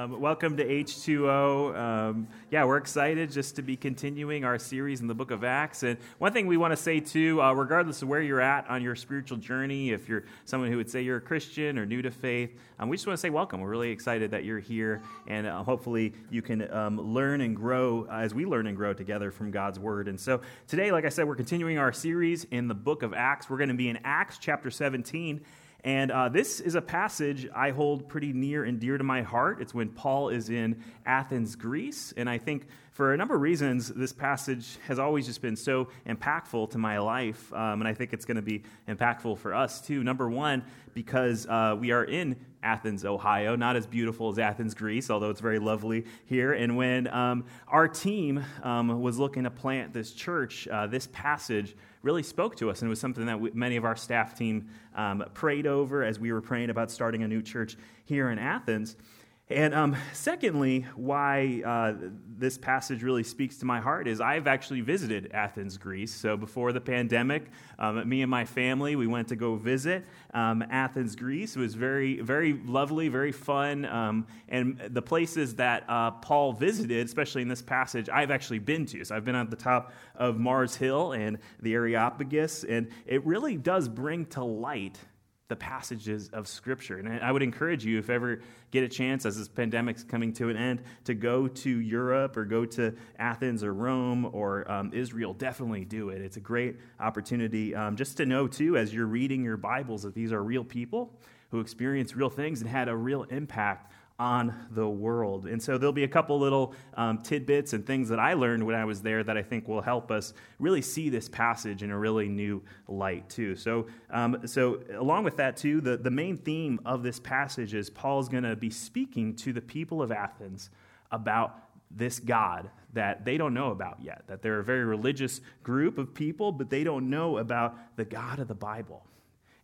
Um, welcome to H2O. Um, yeah, we're excited just to be continuing our series in the book of Acts. And one thing we want to say, too, uh, regardless of where you're at on your spiritual journey, if you're someone who would say you're a Christian or new to faith, um, we just want to say welcome. We're really excited that you're here. And uh, hopefully you can um, learn and grow as we learn and grow together from God's word. And so today, like I said, we're continuing our series in the book of Acts. We're going to be in Acts chapter 17. And uh, this is a passage I hold pretty near and dear to my heart. It's when Paul is in Athens, Greece. And I think for a number of reasons, this passage has always just been so impactful to my life. Um, and I think it's going to be impactful for us too. Number one, because uh, we are in Athens, Ohio, not as beautiful as Athens, Greece, although it's very lovely here. And when um, our team um, was looking to plant this church, uh, this passage really spoke to us. And it was something that we, many of our staff team um, prayed over as we were praying about starting a new church here in Athens. And um, secondly, why uh, this passage really speaks to my heart is I've actually visited Athens, Greece. So before the pandemic, um, me and my family, we went to go visit um, Athens, Greece. It was very, very lovely, very fun. Um, and the places that uh, Paul visited, especially in this passage, I've actually been to. So I've been at the top of Mars Hill and the Areopagus, and it really does bring to light the passages of Scripture. And I would encourage you, if ever get a chance as this pandemic's coming to an end, to go to Europe or go to Athens or Rome or um, Israel, definitely do it. It's a great opportunity um, just to know, too, as you're reading your Bibles, that these are real people who experienced real things and had a real impact on the world. And so there'll be a couple little um, tidbits and things that I learned when I was there that I think will help us really see this passage in a really new light, too. So, um, so along with that, too, the, the main theme of this passage is Paul's going to be speaking to the people of Athens about this God that they don't know about yet, that they're a very religious group of people, but they don't know about the God of the Bible.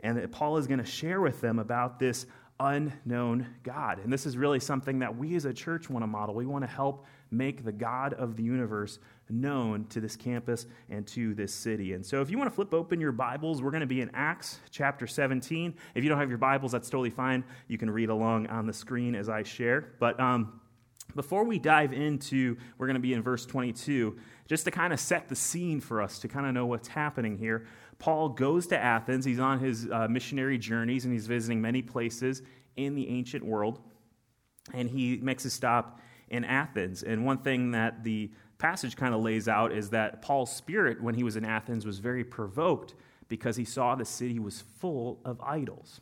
And that Paul is going to share with them about this unknown God. And this is really something that we as a church want to model. We want to help make the God of the universe known to this campus and to this city. And so if you want to flip open your Bibles, we're going to be in Acts chapter 17. If you don't have your Bibles, that's totally fine. You can read along on the screen as I share. But um, before we dive into, we're going to be in verse 22, just to kind of set the scene for us to kind of know what's happening here. Paul goes to Athens. He's on his uh, missionary journeys and he's visiting many places in the ancient world. And he makes a stop in Athens. And one thing that the passage kind of lays out is that Paul's spirit, when he was in Athens, was very provoked because he saw the city was full of idols.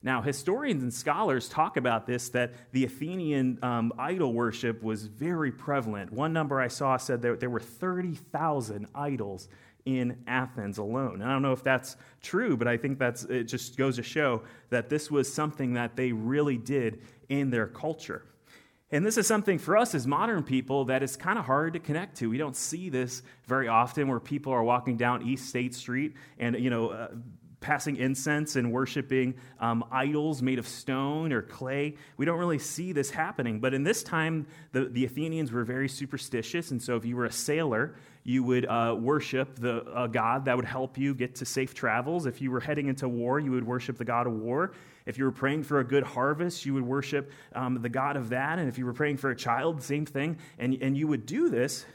Now, historians and scholars talk about this that the Athenian um, idol worship was very prevalent. One number I saw said that there were 30,000 idols in Athens alone. And I don't know if that's true, but I think that's it just goes to show that this was something that they really did in their culture. And this is something for us as modern people that is kind of hard to connect to. We don't see this very often where people are walking down East State Street and, you know, uh, passing incense and worshiping um, idols made of stone or clay. We don't really see this happening. But in this time, the, the Athenians were very superstitious. And so if you were a sailor, you would uh, worship the uh, god that would help you get to safe travels. If you were heading into war, you would worship the god of war. If you were praying for a good harvest, you would worship um, the god of that. And if you were praying for a child, same thing. And, and you would do this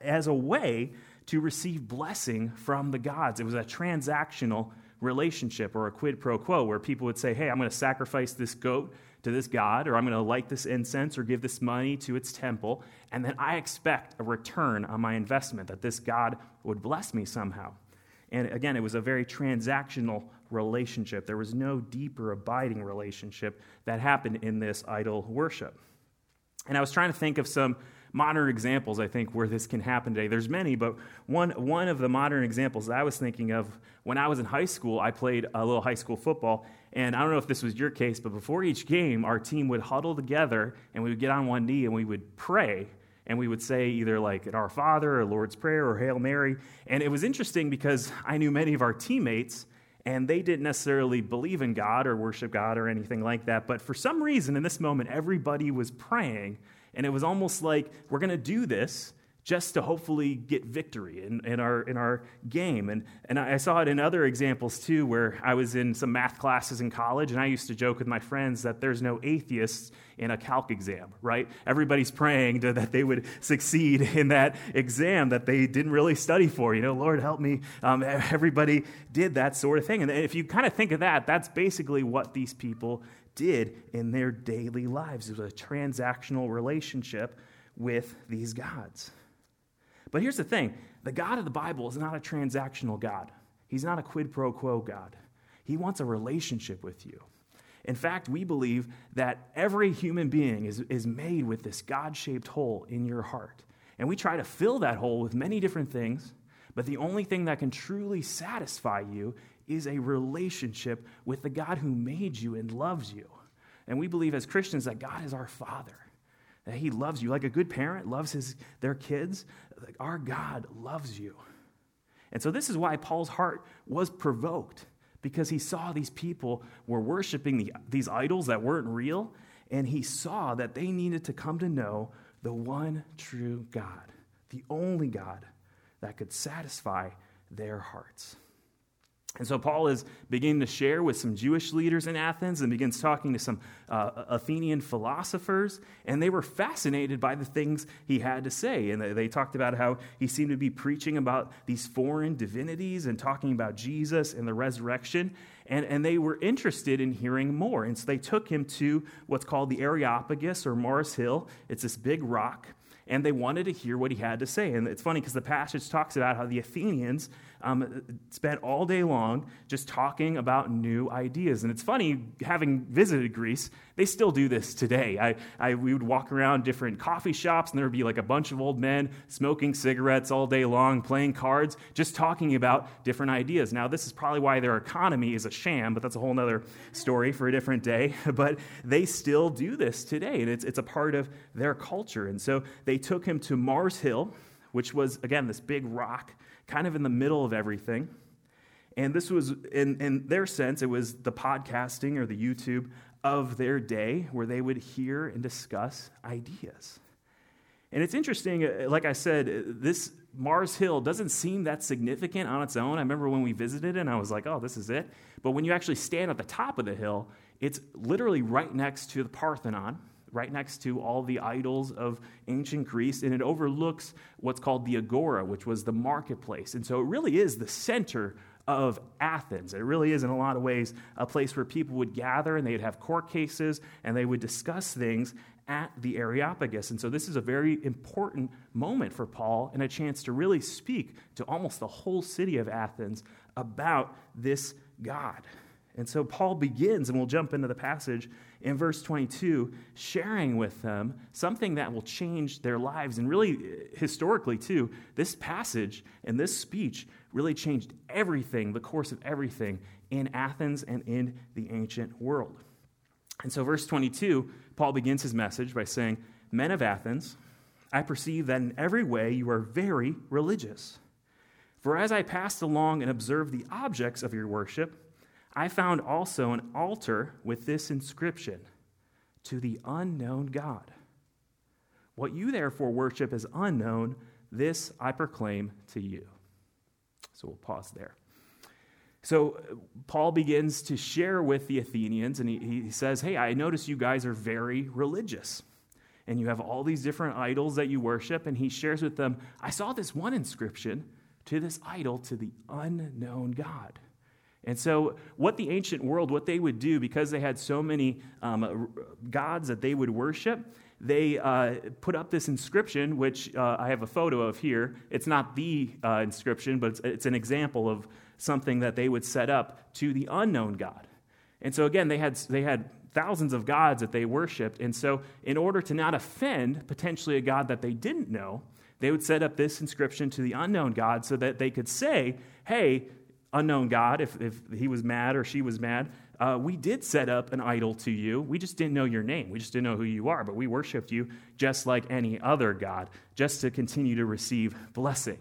as a way to receive blessing from the gods. It was a transactional relationship or a quid pro quo where people would say, Hey, I'm going to sacrifice this goat to this God, or I'm going to light this incense or give this money to its temple, and then I expect a return on my investment, that this God would bless me somehow. And again, it was a very transactional relationship. There was no deeper, abiding relationship that happened in this idol worship. And I was trying to think of some modern examples, I think, where this can happen today. There's many, but one, one of the modern examples that I was thinking of when I was in high school, I played a little high school football. And I don't know if this was your case, but before each game, our team would huddle together and we would get on one knee and we would pray. And we would say either like Our Father or Lord's Prayer or Hail Mary. And it was interesting because I knew many of our teammates and they didn't necessarily believe in God or worship God or anything like that. But for some reason, in this moment, everybody was praying and it was almost like we're going to do this just to hopefully get victory in, in, our, in our game. And, and I saw it in other examples too, where I was in some math classes in college, and I used to joke with my friends that there's no atheists in a calc exam, right? Everybody's praying to, that they would succeed in that exam that they didn't really study for. You know, Lord, help me. Um, everybody did that sort of thing. And if you kind of think of that, that's basically what these people did in their daily lives. It was a transactional relationship with these gods. But here's the thing the God of the Bible is not a transactional God, He's not a quid pro quo God. He wants a relationship with you. In fact, we believe that every human being is, is made with this God shaped hole in your heart. And we try to fill that hole with many different things, but the only thing that can truly satisfy you is a relationship with the God who made you and loves you. And we believe as Christians that God is our Father, that He loves you like a good parent loves his, their kids. Our God loves you. And so, this is why Paul's heart was provoked because he saw these people were worshiping the, these idols that weren't real, and he saw that they needed to come to know the one true God, the only God that could satisfy their hearts. And so Paul is beginning to share with some Jewish leaders in Athens and begins talking to some uh, Athenian philosophers. And they were fascinated by the things he had to say. And they talked about how he seemed to be preaching about these foreign divinities and talking about Jesus and the resurrection. And, and they were interested in hearing more. And so they took him to what's called the Areopagus or Mars Hill. It's this big rock and they wanted to hear what he had to say. And it's funny because the passage talks about how the Athenians um, spent all day long just talking about new ideas. And it's funny, having visited Greece, they still do this today. I, I, we would walk around different coffee shops, and there would be like a bunch of old men smoking cigarettes all day long, playing cards, just talking about different ideas. Now, this is probably why their economy is a sham, but that's a whole other story for a different day. But they still do this today, and it's, it's a part of their culture. And so they took him to Mars Hill, which was, again, this big rock kind of in the middle of everything. And this was, in, in their sense, it was the podcasting or the YouTube of their day where they would hear and discuss ideas. And it's interesting, uh, like I said, uh, this Mars Hill doesn't seem that significant on its own. I remember when we visited and I was like, oh, this is it. But when you actually stand at the top of the hill, it's literally right next to the Parthenon, right next to all the idols of ancient Greece, and it overlooks what's called the Agora, which was the marketplace. And so it really is the center of Athens. It really is, in a lot of ways, a place where people would gather and they'd have court cases and they would discuss things at the Areopagus. And so this is a very important moment for Paul and a chance to really speak to almost the whole city of Athens about this God. And so Paul begins, and we'll jump into the passage in verse 22, sharing with them something that will change their lives. And really, historically, too, this passage and this speech really changed everything, the course of everything in Athens and in the ancient world. And so, verse 22, Paul begins his message by saying, Men of Athens, I perceive that in every way you are very religious. For as I passed along and observed the objects of your worship, I found also an altar with this inscription To the unknown God. What you therefore worship as unknown, this I proclaim to you. So we'll pause there. So uh, Paul begins to share with the Athenians, and he, he says, Hey, I notice you guys are very religious. And you have all these different idols that you worship. And he shares with them, I saw this one inscription to this idol to the unknown God. And so, what the ancient world, what they would do, because they had so many um, gods that they would worship, they uh, put up this inscription, which uh, I have a photo of here. It's not the uh, inscription, but it's, it's, an example of something that they would set up to the unknown God. And so, again, they had, they had thousands of gods that they worshiped. And so, in order to not offend potentially a God that they didn't know, they would set up this inscription to the unknown God so that they could say, hey, unknown God, if, if he was mad or she was mad, uh, we did set up an idol to you. We just didn't know your name. We just didn't know who you are, but we worshiped you just like any other God, just to continue to receive blessing.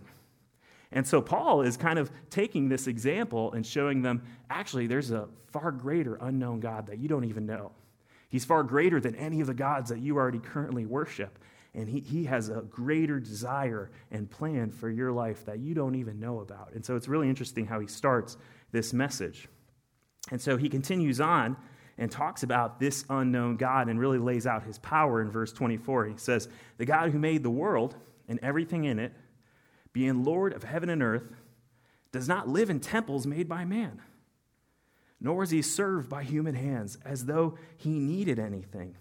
And so Paul is kind of taking this example and showing them actually, there's a far greater unknown God that you don't even know. He's far greater than any of the gods that you already currently worship. And he, he has a greater desire and plan for your life that you don't even know about. And so it's really interesting how he starts this message. And so he continues on and talks about this unknown God and really lays out his power in verse 24. He says, The God who made the world and everything in it, being Lord of heaven and earth, does not live in temples made by man, nor is he served by human hands as though he needed anything,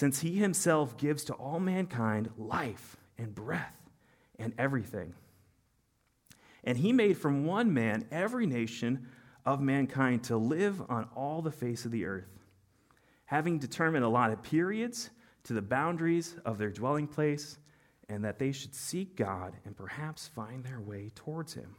since he himself gives to all mankind life and breath and everything. And he made from one man every nation of mankind to live on all the face of the earth, having determined allotted periods to the boundaries of their dwelling place, and that they should seek God and perhaps find their way towards him.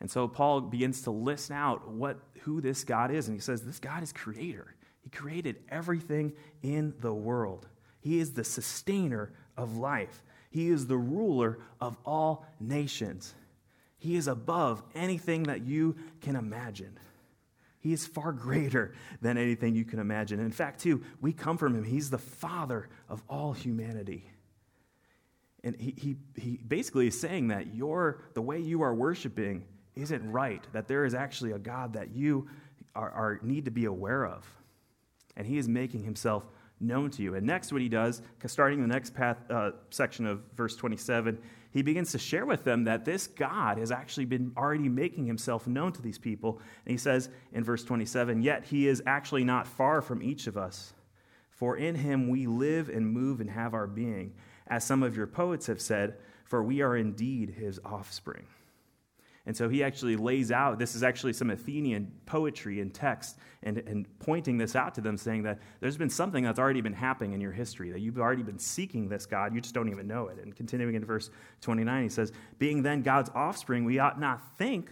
And so Paul begins to list out what, who this God is, and he says, This God is creator. He created everything in the world. He is the sustainer of life. He is the ruler of all nations. He is above anything that you can imagine. He is far greater than anything you can imagine. In fact, too, we come from him. He's the father of all humanity. And he, he, he basically is saying that your, the way you are worshiping isn't right, that there is actually a God that you are, are need to be aware of. And he is making himself known to you. And next, what he does, starting the next path, uh, section of verse 27, he begins to share with them that this God has actually been already making himself known to these people. And he says in verse 27 Yet he is actually not far from each of us, for in him we live and move and have our being. As some of your poets have said, for we are indeed his offspring. And so he actually lays out this is actually some Athenian poetry and text, and, and pointing this out to them, saying that there's been something that's already been happening in your history, that you've already been seeking this God, you just don't even know it. And continuing in verse 29, he says, Being then God's offspring, we ought not think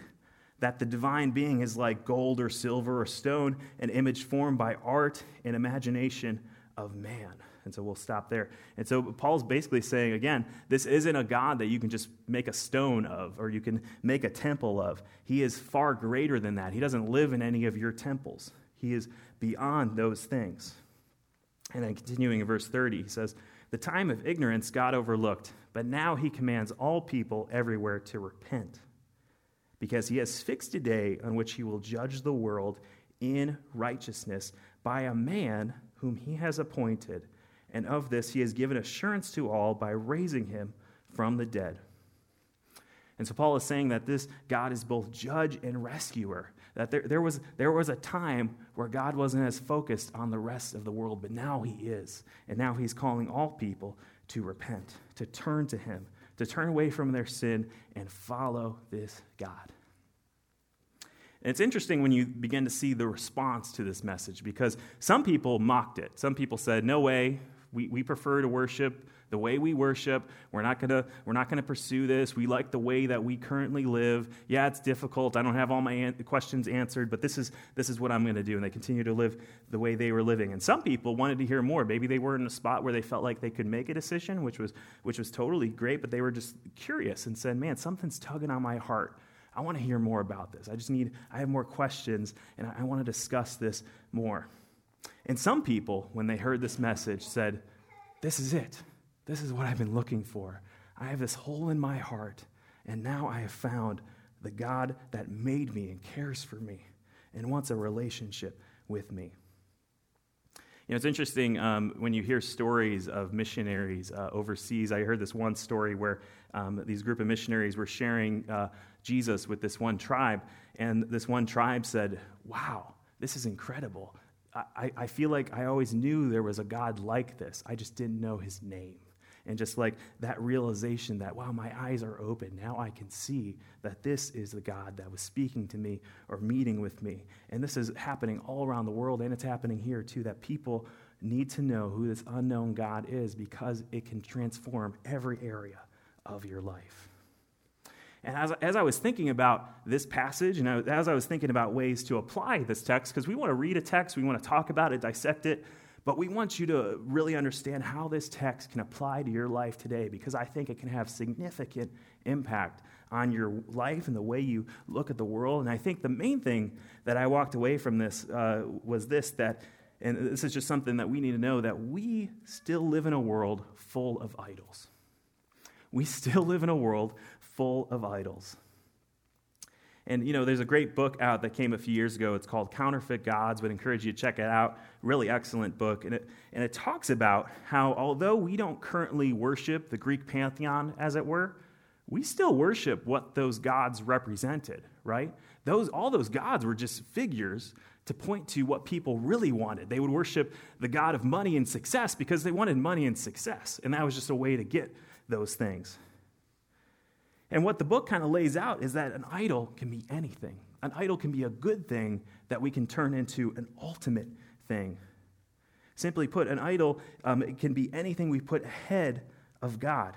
that the divine being is like gold or silver or stone, an image formed by art and imagination of man. And so we'll stop there. And so Paul's basically saying, again, this isn't a God that you can just make a stone of or you can make a temple of. He is far greater than that. He doesn't live in any of your temples, He is beyond those things. And then continuing in verse 30, he says, The time of ignorance God overlooked, but now He commands all people everywhere to repent, because He has fixed a day on which He will judge the world in righteousness by a man whom He has appointed and of this he has given assurance to all by raising him from the dead. And so Paul is saying that this God is both judge and rescuer. That there, there, was, there was a time where God wasn't as focused on the rest of the world, but now he is. And now he's calling all people to repent, to turn to him, to turn away from their sin and follow this God. And it's interesting when you begin to see the response to this message because some people mocked it. Some people said, No way, we, we prefer to worship the way we worship. We're not going to we're not going to pursue this. We like the way that we currently live. Yeah, it's difficult. I don't have all my an- questions answered, but this is this is what I'm going to do. And they continue to live the way they were living. And some people wanted to hear more. Maybe they were in a spot where they felt like they could make a decision, which was which was totally great. But they were just curious and said, "Man, something's tugging on my heart." I want to hear more about this. I just need, I have more questions, and I, I want to discuss this more. And some people, when they heard this message, said, This is it. This is what I've been looking for. I have this hole in my heart, and now I have found the God that made me and cares for me and wants a relationship with me. You know, it's interesting um, when you hear stories of missionaries uh, overseas. I heard this one story where um, these group of missionaries were sharing uh, Jesus with this one tribe, and this one tribe said, Wow, this is incredible. I, I feel like I always knew there was a God like this. I just didn't know his name. And just like that realization that, wow, my eyes are open. Now I can see that this is the God that was speaking to me or meeting with me. And this is happening all around the world, and it's happening here too, that people need to know who this unknown God is because it can transform every area of your life. And as, as I was thinking about this passage, and as I was thinking about ways to apply this text, because we want to read a text, we want to talk about it, dissect it, but we want you to really understand how this text can apply to your life today, because I think it can have significant impact on your life and the way you look at the world. And I think the main thing that I walked away from this uh, was this that and this is just something that we need to know that we still live in a world full of idols. We still live in a world full of idols. And, you know, there's a great book out that came a few years ago. It's called Counterfeit Gods. Would encourage you to check it out. Really excellent book. And it, and it talks about how, although we don't currently worship the Greek pantheon, as it were, we still worship what those gods represented, right? Those, all those gods were just figures to point to what people really wanted. They would worship the God of money and success because they wanted money and success. And that was just a way to get those things. And what the book kind of lays out is that an idol can be anything. An idol can be a good thing that we can turn into an ultimate thing. Simply put, an idol um, it can be anything we put ahead of God.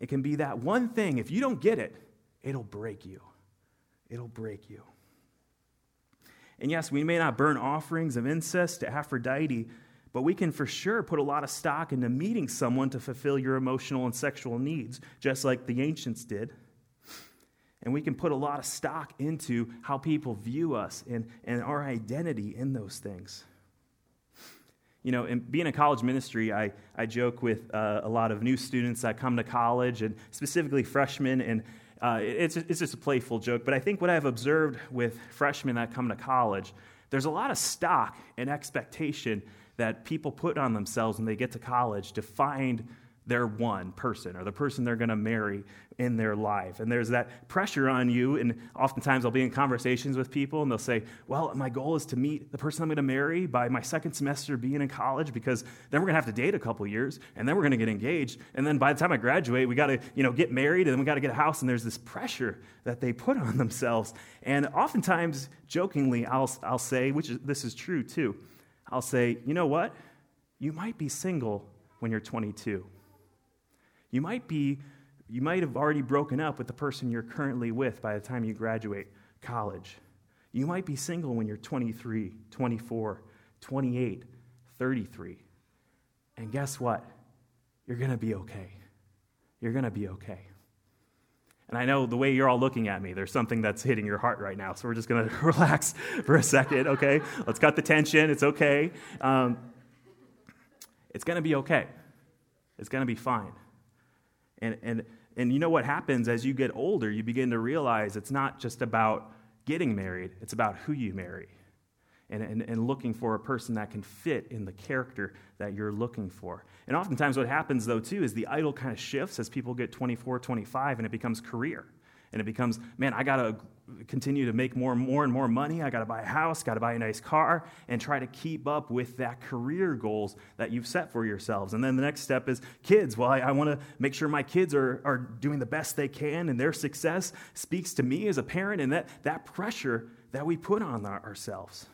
It can be that one thing, if you don't get it, it'll break you. It'll break you. And yes, we may not burn offerings of incense to Aphrodite, but we can for sure put a lot of stock into meeting someone to fulfill your emotional and sexual needs, just like the ancients did. And we can put a lot of stock into how people view us and, and our identity in those things. You know, in being a college ministry, I, I joke with uh, a lot of new students that come to college, and specifically freshmen, and uh, it's, it's just a playful joke. But I think what I've observed with freshmen that come to college, there's a lot of stock and expectation that people put on themselves when they get to college to find their one person or the person they're going to marry in their life. And there's that pressure on you. And oftentimes I'll be in conversations with people and they'll say, Well, my goal is to meet the person I'm going to marry by my second semester being in college because then we're going to have to date a couple years and then we're going to get engaged. And then by the time I graduate, we got to you know, get married and then we got to get a house. And there's this pressure that they put on themselves. And oftentimes, jokingly, I'll, I'll say, which is, this is true too I'll say, you know what? You might be single when you're 22. You might be you might have already broken up with the person you're currently with by the time you graduate college. You might be single when you're 23, 24, 28, 33. And guess what? You're going to be okay. You're going to be okay. And I know the way you're all looking at me, there's something that's hitting your heart right now. So we're just going to relax for a second, okay? Let's cut the tension. It's okay. Um, it's going to be okay. It's going to be fine. And, and, and you know what happens as you get older? You begin to realize it's not just about getting married, it's about who you marry and, and, and looking for a person that can fit in the character that you're looking for. And oftentimes, what happens, though, too, is the idol kind of shifts as people get 24, 25, and it becomes career. And it becomes, man, I got to continue to make more and more and more money. I got to buy a house, got to buy a nice car, and try to keep up with that career goals that you've set for yourselves. And then the next step is kids. Well, I, I want to make sure my kids are, are doing the best they can, and their success speaks to me as a parent, and that, that pressure that we put on ourselves.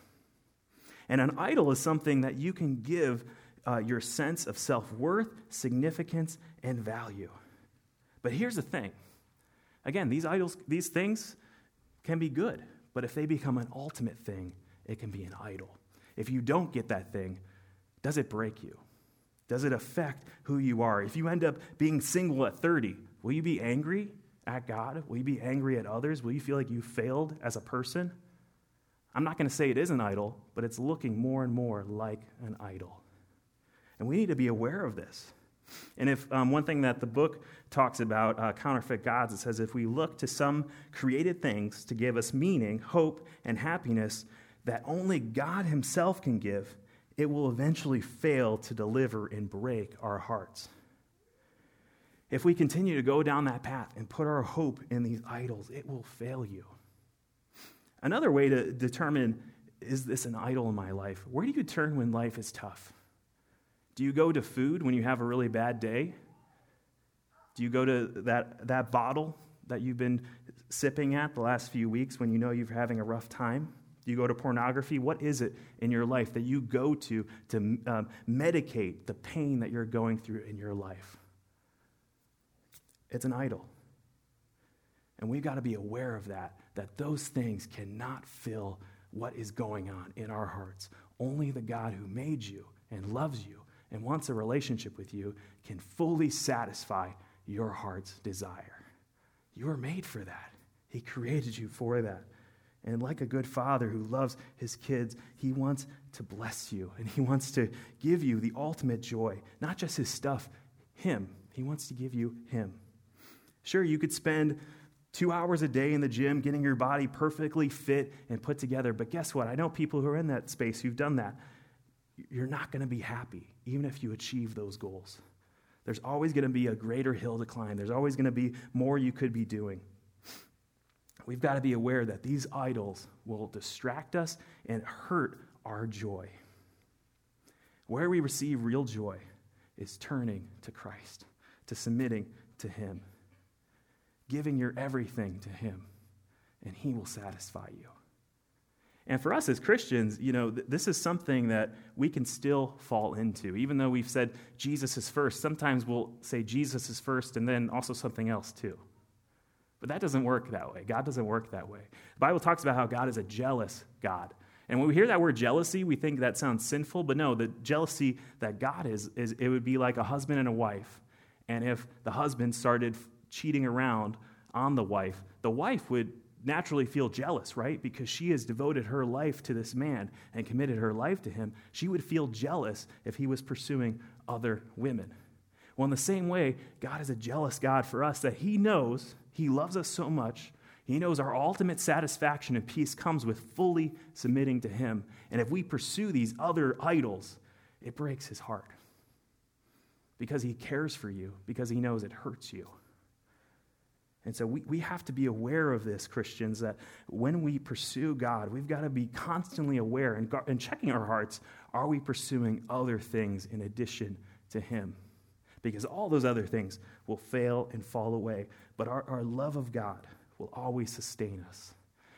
And an idol is something that you can give uh, your sense of self worth, significance, and value. But here's the thing again, these idols, these things can be good, but if they become an ultimate thing, it can be an idol. If you don't get that thing, does it break you? Does it affect who you are? If you end up being single at 30, will you be angry at God? Will you be angry at others? Will you feel like you failed as a person? I'm not going to say it is an idol, but it's looking more and more like an idol. And we need to be aware of this. And if um, one thing that the book talks about, uh, counterfeit gods, it says if we look to some created things to give us meaning, hope, and happiness that only God Himself can give, it will eventually fail to deliver and break our hearts. If we continue to go down that path and put our hope in these idols, it will fail you. Another way to determine is this an idol in my life? Where do you turn when life is tough? Do you go to food when you have a really bad day? Do you go to that, that bottle that you've been sipping at the last few weeks when you know you're having a rough time? Do you go to pornography? What is it in your life that you go to to um, medicate the pain that you're going through in your life? It's an idol. And we've got to be aware of that, that those things cannot fill what is going on in our hearts. Only the God who made you and loves you and wants a relationship with you can fully satisfy your heart's desire. You are made for that. He created you for that. And like a good father who loves his kids, he wants to bless you and he wants to give you the ultimate joy, not just his stuff, him. He wants to give you him. Sure, you could spend two hours a day in the gym getting your body perfectly fit and put together, but guess what? I know people who are in that space who've done that. You're not going to be happy, even if you achieve those goals. There's always going to be a greater hill to climb, there's always going to be more you could be doing. We've got to be aware that these idols will distract us and hurt our joy. Where we receive real joy is turning to Christ, to submitting to Him, giving your everything to Him, and He will satisfy you. And for us as Christians, you know, th- this is something that we can still fall into. Even though we've said Jesus is first, sometimes we'll say Jesus is first and then also something else too. But that doesn't work that way. God doesn't work that way. The Bible talks about how God is a jealous God. And when we hear that word jealousy, we think that sounds sinful, but no, the jealousy that God is, is it would be like a husband and a wife. And if the husband started cheating around on the wife, the wife would naturally feel jealous, right? Because she has devoted her life to this man and committed her life to him. She would feel jealous if he was pursuing other women. Well, in the same way, God is a jealous God for us that he knows he loves us so much. He knows our ultimate satisfaction and peace comes with fully submitting to Him. And if we pursue these other idols, it breaks His heart. Because He cares for you, because He knows it hurts you. And so we, we have to be aware of this, Christians, that when we pursue God, we've got to be constantly aware and, and checking our hearts are we pursuing other things in addition to Him? Because all those other things will fail and fall away but our, our love of God will always sustain us.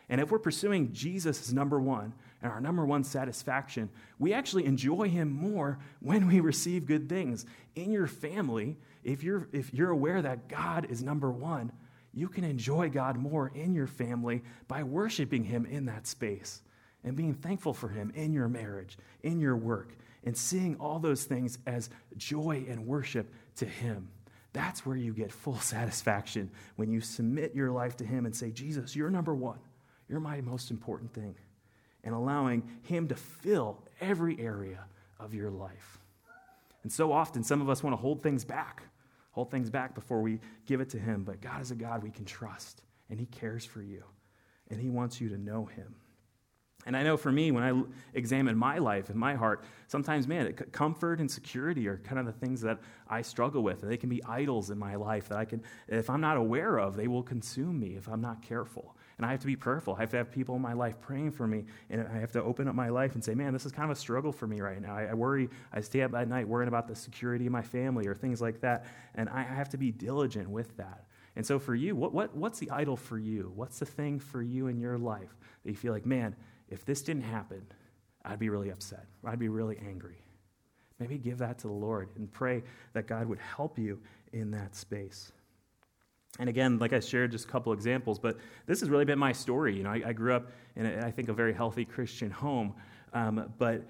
And if we're pursuing Jesus as number one and our number one satisfaction, we actually enjoy him more when we receive good things. In your family, if you're, if you're aware that God is number one, you can enjoy God more in your family by worshiping him in that space and being thankful for him in your marriage, in your work, and seeing all those things as joy and worship to him. That's where you get full satisfaction when you submit your life to Him and say, Jesus, you're number one. You're my most important thing. And allowing Him to fill every area of your life. And so often, some of us want to hold things back, hold things back before we give it to Him. But God is a God we can trust, and He cares for you, and He wants you to know Him. And I know for me, when I examine my life and my heart, sometimes, man, comfort and security are kind of the things that I struggle with. They can be idols in my life that I can, if I'm not aware of, they will consume me if I'm not careful. And I have to be prayerful. I have to have people in my life praying for me. And I have to open up my life and say, man, this is kind of a struggle for me right now. I, I worry, I stay up at night worrying about the security of my family or things like that. And I have to be diligent with that. And so for you, what, what, what's the idol for you? What's the thing for you in your life that you feel like, man, if this didn't happen, I'd be really upset. I'd be really angry. Maybe give that to the Lord and pray that God would help you in that space. And again, like I shared just a couple examples, but this has really been my story. You know, I, I grew up in, a, I think, a very healthy Christian home. Um, but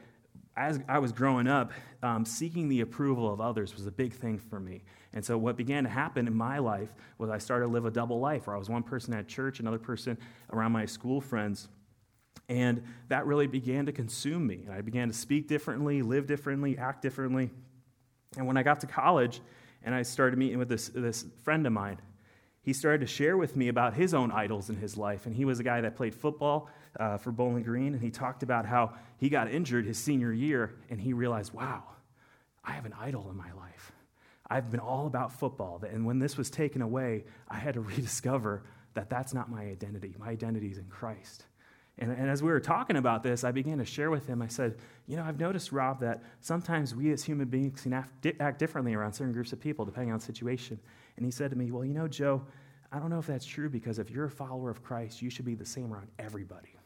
as I was growing up, um, seeking the approval of others was a big thing for me. And so, what began to happen in my life was I started to live a double life where I was one person at church, another person around my school friends. And that really began to consume me. I began to speak differently, live differently, act differently. And when I got to college and I started meeting with this, this friend of mine, he started to share with me about his own idols in his life. And he was a guy that played football uh, for Bowling Green. And he talked about how he got injured his senior year and he realized, wow, I have an idol in my life. I've been all about football. And when this was taken away, I had to rediscover that that's not my identity. My identity is in Christ. And, and, as we were talking about this, I began to share with him. I said, You know, I've noticed, Rob, that sometimes we as human beings can act differently around certain groups of people depending on the situation. And he said to me, Well, you know, Joe, I don't know if that's true because if you're a follower of Christ, you should be the same around everybody,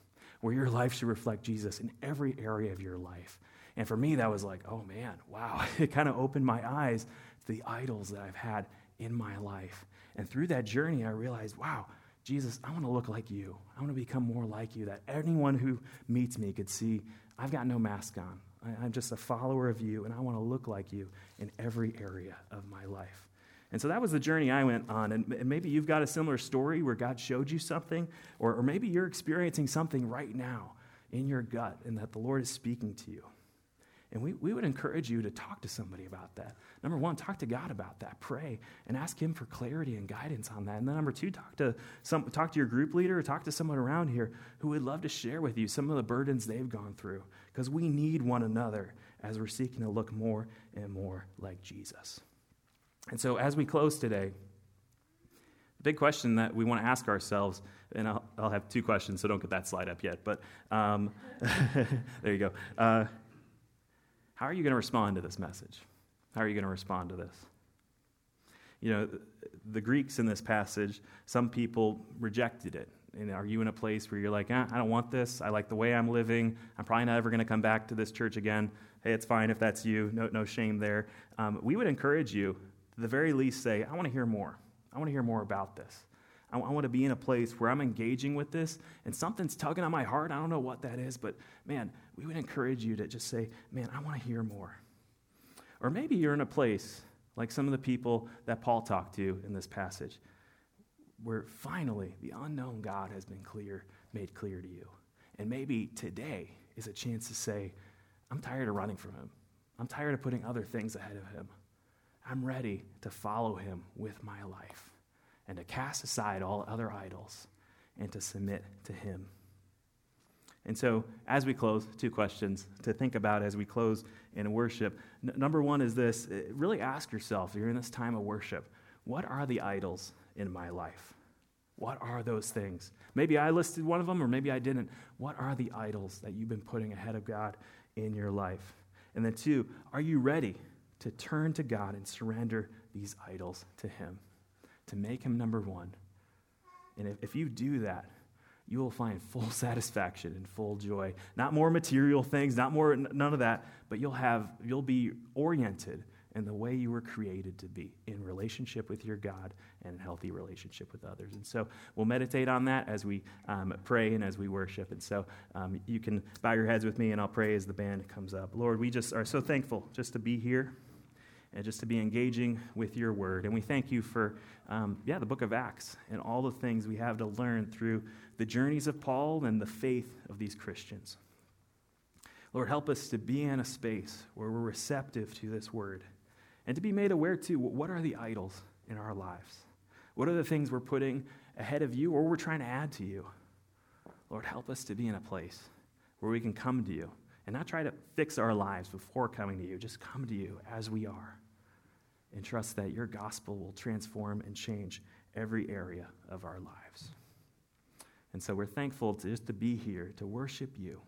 where your life should reflect Jesus in every area of your life. And for me, that was like, Oh man, wow. It kind of opened my eyes to the idols that I've had in my life. And through that journey, I realized, wow, Jesus, I want to look like you. I want to become more like you, that anyone who meets me could see I've got no mask on. I, am just a follower of you, and I want to look like you in every area of my life. And so that was the journey I went on. And, maybe you've got a similar story where God showed you something, or, or maybe you're experiencing something right now in your gut and that the Lord is speaking to you. And we, we would encourage you to talk to somebody about that. Number one, talk to God about that. Pray and ask Him for clarity and guidance on that. And then number two, talk to, some, talk to your group leader or talk to someone around here who would love to share with you some of the burdens they've gone through. Because we need one another as we're seeking to look more and more like Jesus. And so as we close today, the big question that we want to ask ourselves, and I'll, I'll, have two questions, so don't get that slide up yet, but um, there you go. Uh, how are you going to respond to this message? How are you going to respond to this? You know, the Greeks in this passage, some people rejected it. And are you in a place where you're like, eh, I don't want this. I like the way I'm living. I'm probably not ever going to come back to this church again. Hey, it's fine if that's you. No, no shame there. Um, we would encourage you, to the very least, say, I want to hear more. I want to hear more about this. I, want to be in a place where I'm engaging with this and something's tugging on my heart. I don't know what that is, but man, we would encourage you to just say, man, I want to hear more. Or maybe you're in a place like some of the people that Paul talked to in this passage, where finally the unknown God has been clear, made clear to you. And maybe today is a chance to say, I'm tired of running from him. I'm tired of putting other things ahead of him. I'm ready to follow him with my life and to cast aside all other idols and to submit to Him. And so, as we close, two questions to think about as we close in worship. N- number one is this uh, really ask yourself, you're in this time of worship, what are the idols in my life? What are those things? Maybe I listed one of them, or maybe I didn't. What are the idols that you've been putting ahead of God in your life? And then, two, are you ready to turn to God and surrender these idols to Him? to make him number one. And if, if you do that, you will find full satisfaction and full joy. Not more material things, not more, none of that, but you'll have, you'll be oriented in the way you were created to be in relationship with your God and in healthy relationship with others. And so we'll meditate on that as we um, pray and as we worship. And so um, you can bow your heads with me and I'll pray as the band comes up. Lord, we just are so thankful just to be here and just to be engaging with your word. And we thank you for, um, yeah, the book of Acts and all the things we have to learn through the journeys of Paul and the faith of these Christians. Lord, help us to be in a space where we're receptive to this word and to be made aware, too, what are the idols in our lives? What are the things we're putting ahead of you or we're trying to add to you? Lord, help us to be in a place where we can come to you and not try to fix our lives before coming to you. Just come to you as we are and trust that your gospel will transform and change every area of our lives. And so we're thankful to just to be here to worship you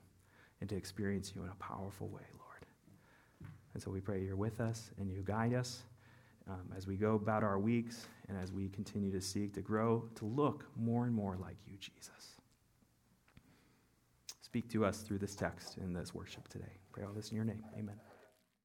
and to experience you in a powerful way, Lord. And so we pray you're with us and you guide us um, as we go about our weeks and as we continue to seek to grow, to look more and more like you, Jesus. Speak to us through this text in this worship today. Pray all this in your name. Amen.